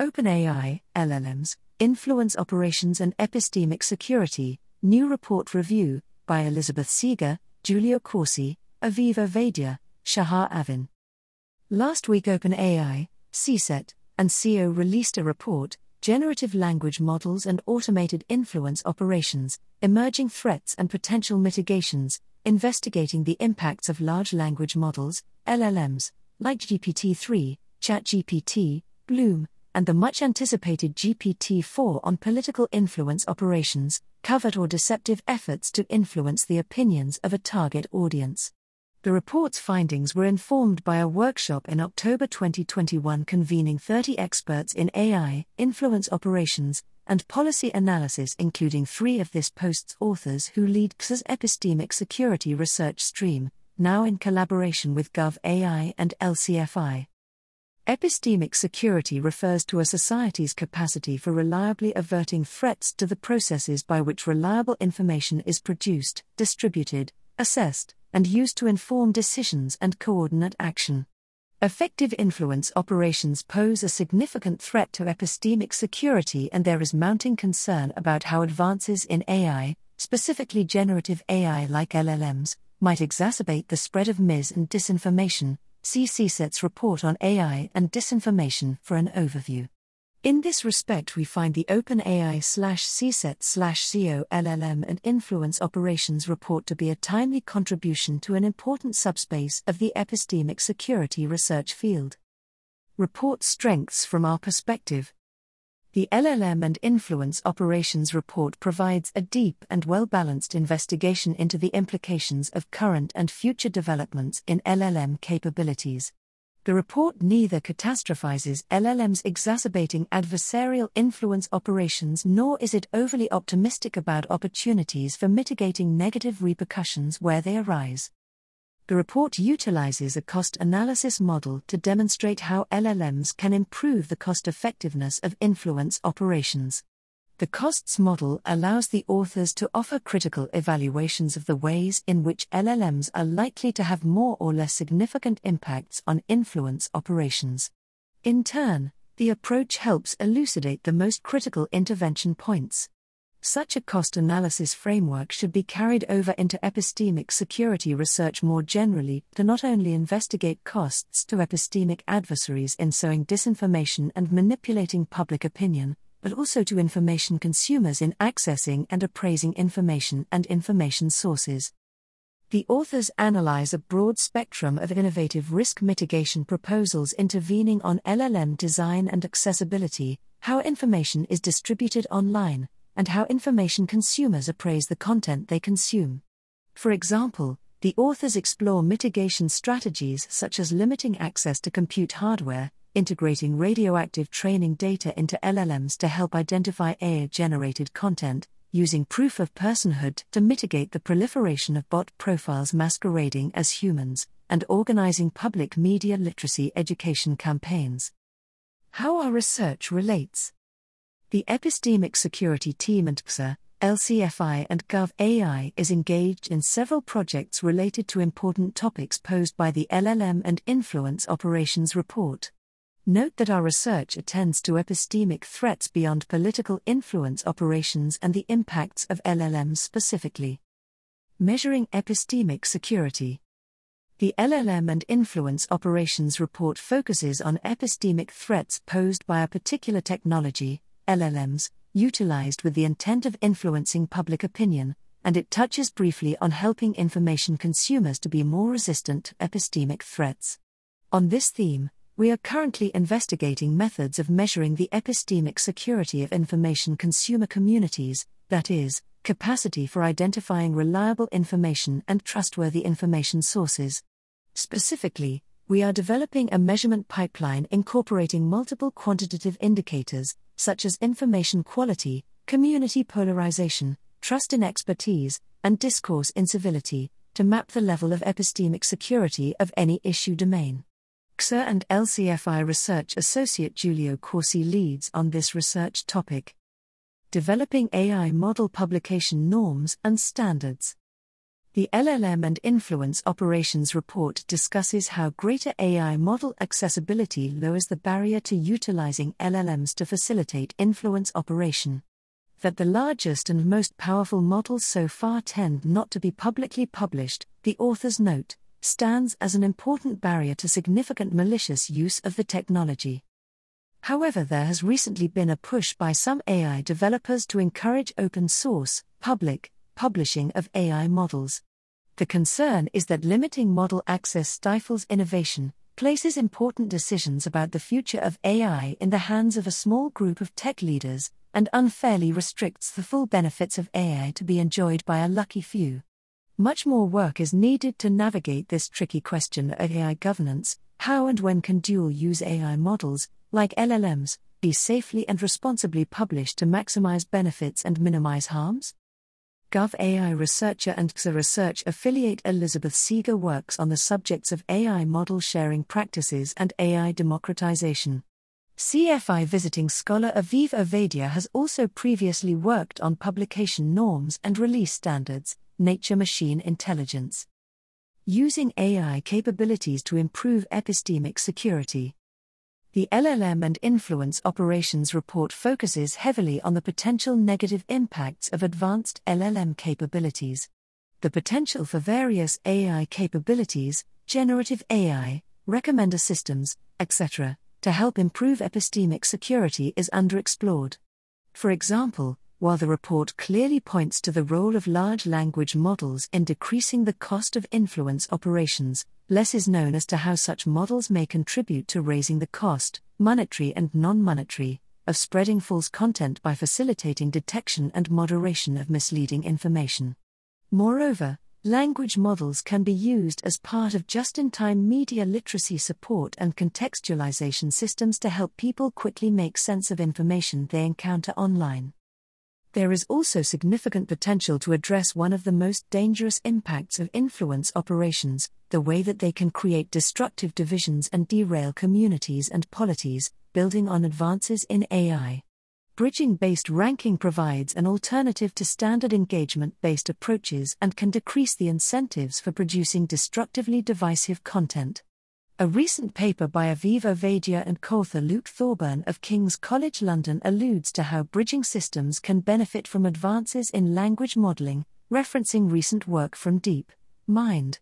OpenAI, LLMs, Influence Operations and Epistemic Security, New Report Review, by Elizabeth Seger, Giulio Corsi, Aviv Ovadya, Shahar Avin. Last week, OpenAI, CSET, and CO released a report Generative Language Models and Automated Influence Operations, Emerging Threats and Potential Mitigations, investigating the impacts of large language models, LLMs, like GPT 3, ChatGPT, Bloom, and the much anticipated GPT 4 on political influence operations, covert or deceptive efforts to influence the opinions of a target audience. The report's findings were informed by a workshop in October 2021 convening 30 experts in AI, influence operations, and policy analysis, including three of this post's authors who lead CSER's epistemic security research stream, now in collaboration with GovAI and LCFI. Epistemic security refers to a society's capacity for reliably averting threats to the processes by which reliable information is produced, distributed, assessed, and used to inform decisions and coordinate action. Effective influence operations pose a significant threat to epistemic security, and there is mounting concern about how advances in AI, specifically generative AI like LLMs, might exacerbate the spread of mis and disinformation. See CSET's report on AI and disinformation for an overview. In this respect, we find the OpenAI slash CSET slash CO LLM and Influence Operations report to be a timely contribution to an important subspace of the epistemic security research field. Report strengths from our perspective. The LLM and Influence Operations report provides a deep and well balanced investigation into the implications of current and future developments in LLM capabilities. The report neither catastrophizes LLMs exacerbating adversarial influence operations nor is it overly optimistic about opportunities for mitigating negative repercussions where they arise. The report utilizes a cost analysis model to demonstrate how LLMs can improve the cost effectiveness of influence operations. The costs model allows the authors to offer critical evaluations of the ways in which LLMs are likely to have more or less significant impacts on influence operations. In turn, the approach helps elucidate the most critical intervention points. Such a cost analysis framework should be carried over into epistemic security research more generally to not only investigate costs to epistemic adversaries in sowing disinformation and manipulating public opinion, but also to information consumers in accessing and appraising information and information sources. The authors analyze a broad spectrum of innovative risk mitigation proposals intervening on LLM design and accessibility, how information is distributed online, and how information consumers appraise the content they consume. For example, the authors explore mitigation strategies such as limiting access to compute hardware, integrating radioactive training data into LLMs to help identify AI generated content, using proof of personhood to mitigate the proliferation of bot profiles masquerading as humans, and organizing public media literacy education campaigns. How our research relates. The Epistemic Security Team and CSER, LCFI and GovAI is engaged in several projects related to important topics posed by the LLM and Influence Operations Report. Note that our research attends to epistemic threats beyond political influence operations and the impacts of LLMs specifically. Measuring epistemic security. The LLM and Influence Operations report focuses on epistemic threats posed by a particular technology, LLMs, utilized with the intent of influencing public opinion, and it touches briefly on helping information consumers to be more resistant to epistemic threats. On this theme, we are currently investigating methods of measuring the epistemic security of information consumer communities, that is, capacity for identifying reliable information and trustworthy information sources. Specifically, we are developing a measurement pipeline incorporating multiple quantitative indicators, such as information quality, community polarization, trust in expertise, and discourse incivility, to map the level of epistemic security of any issue domain. CSER and LCFI Research Associate Giulio Corsi leads on this research topic. Developing AI model publication norms and standards. The LLM and Influence Operations report discusses how greater AI model accessibility lowers the barrier to utilizing LLMs to facilitate influence operation. That the largest and most powerful models so far tend not to be publicly published, the authors note, stands as an important barrier to significant malicious use of the technology. However, there has recently been a push by some AI developers to encourage open source, public, publishing of AI models. The concern is that limiting model access stifles innovation, places important decisions about the future of AI in the hands of a small group of tech leaders, and unfairly restricts the full benefits of AI to be enjoyed by a lucky few. Much more work is needed to navigate this tricky question of AI governance how and when can dual use AI models, like LLMs, be safely and responsibly published to maximize benefits and minimize harms? GovAI researcher and CSER Research affiliate Elizabeth Seger works on the subjects of AI model sharing practices and AI democratization. CFI visiting scholar Aviv Ovadya has also previously worked on publication norms and release standards, nature machine intelligence. Using AI capabilities to improve epistemic security. The LLM and Influence Operations report focuses heavily on the potential negative impacts of advanced LLM capabilities. The potential for various AI capabilities, generative AI, recommender systems, etc., to help improve epistemic security is underexplored. For example, while the report clearly points to the role of large language models in decreasing the cost of influence operations, less is known as to how such models may contribute to raising the cost, monetary and non monetary, of spreading false content by facilitating detection and moderation of misleading information. Moreover, language models can be used as part of just in time media literacy support and contextualization systems to help people quickly make sense of information they encounter online there is also significant potential to address one of the most dangerous impacts of influence operations the way that they can create destructive divisions and derail communities and polities, building on advances in AI. Bridging based ranking provides an alternative to standard engagement based approaches and can decrease the incentives for producing destructively divisive content. A recent paper by Aviv Ovadya and co-author Luke Thorburn of King's College London alludes to how bridging systems can benefit from advances in language modeling, referencing recent work from Deep Mind.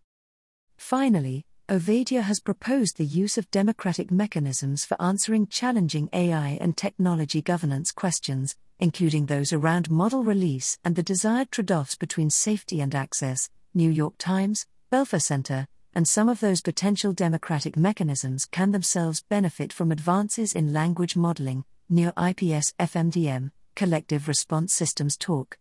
Finally, Ovadya has proposed the use of democratic mechanisms for answering challenging AI and technology governance questions, including those around model release and the desired trade offs between safety and access. New York Times, Belfer Center, and some of those potential democratic mechanisms can themselves benefit from advances in language modeling, NeurIPS FMDM, collective response systems talk.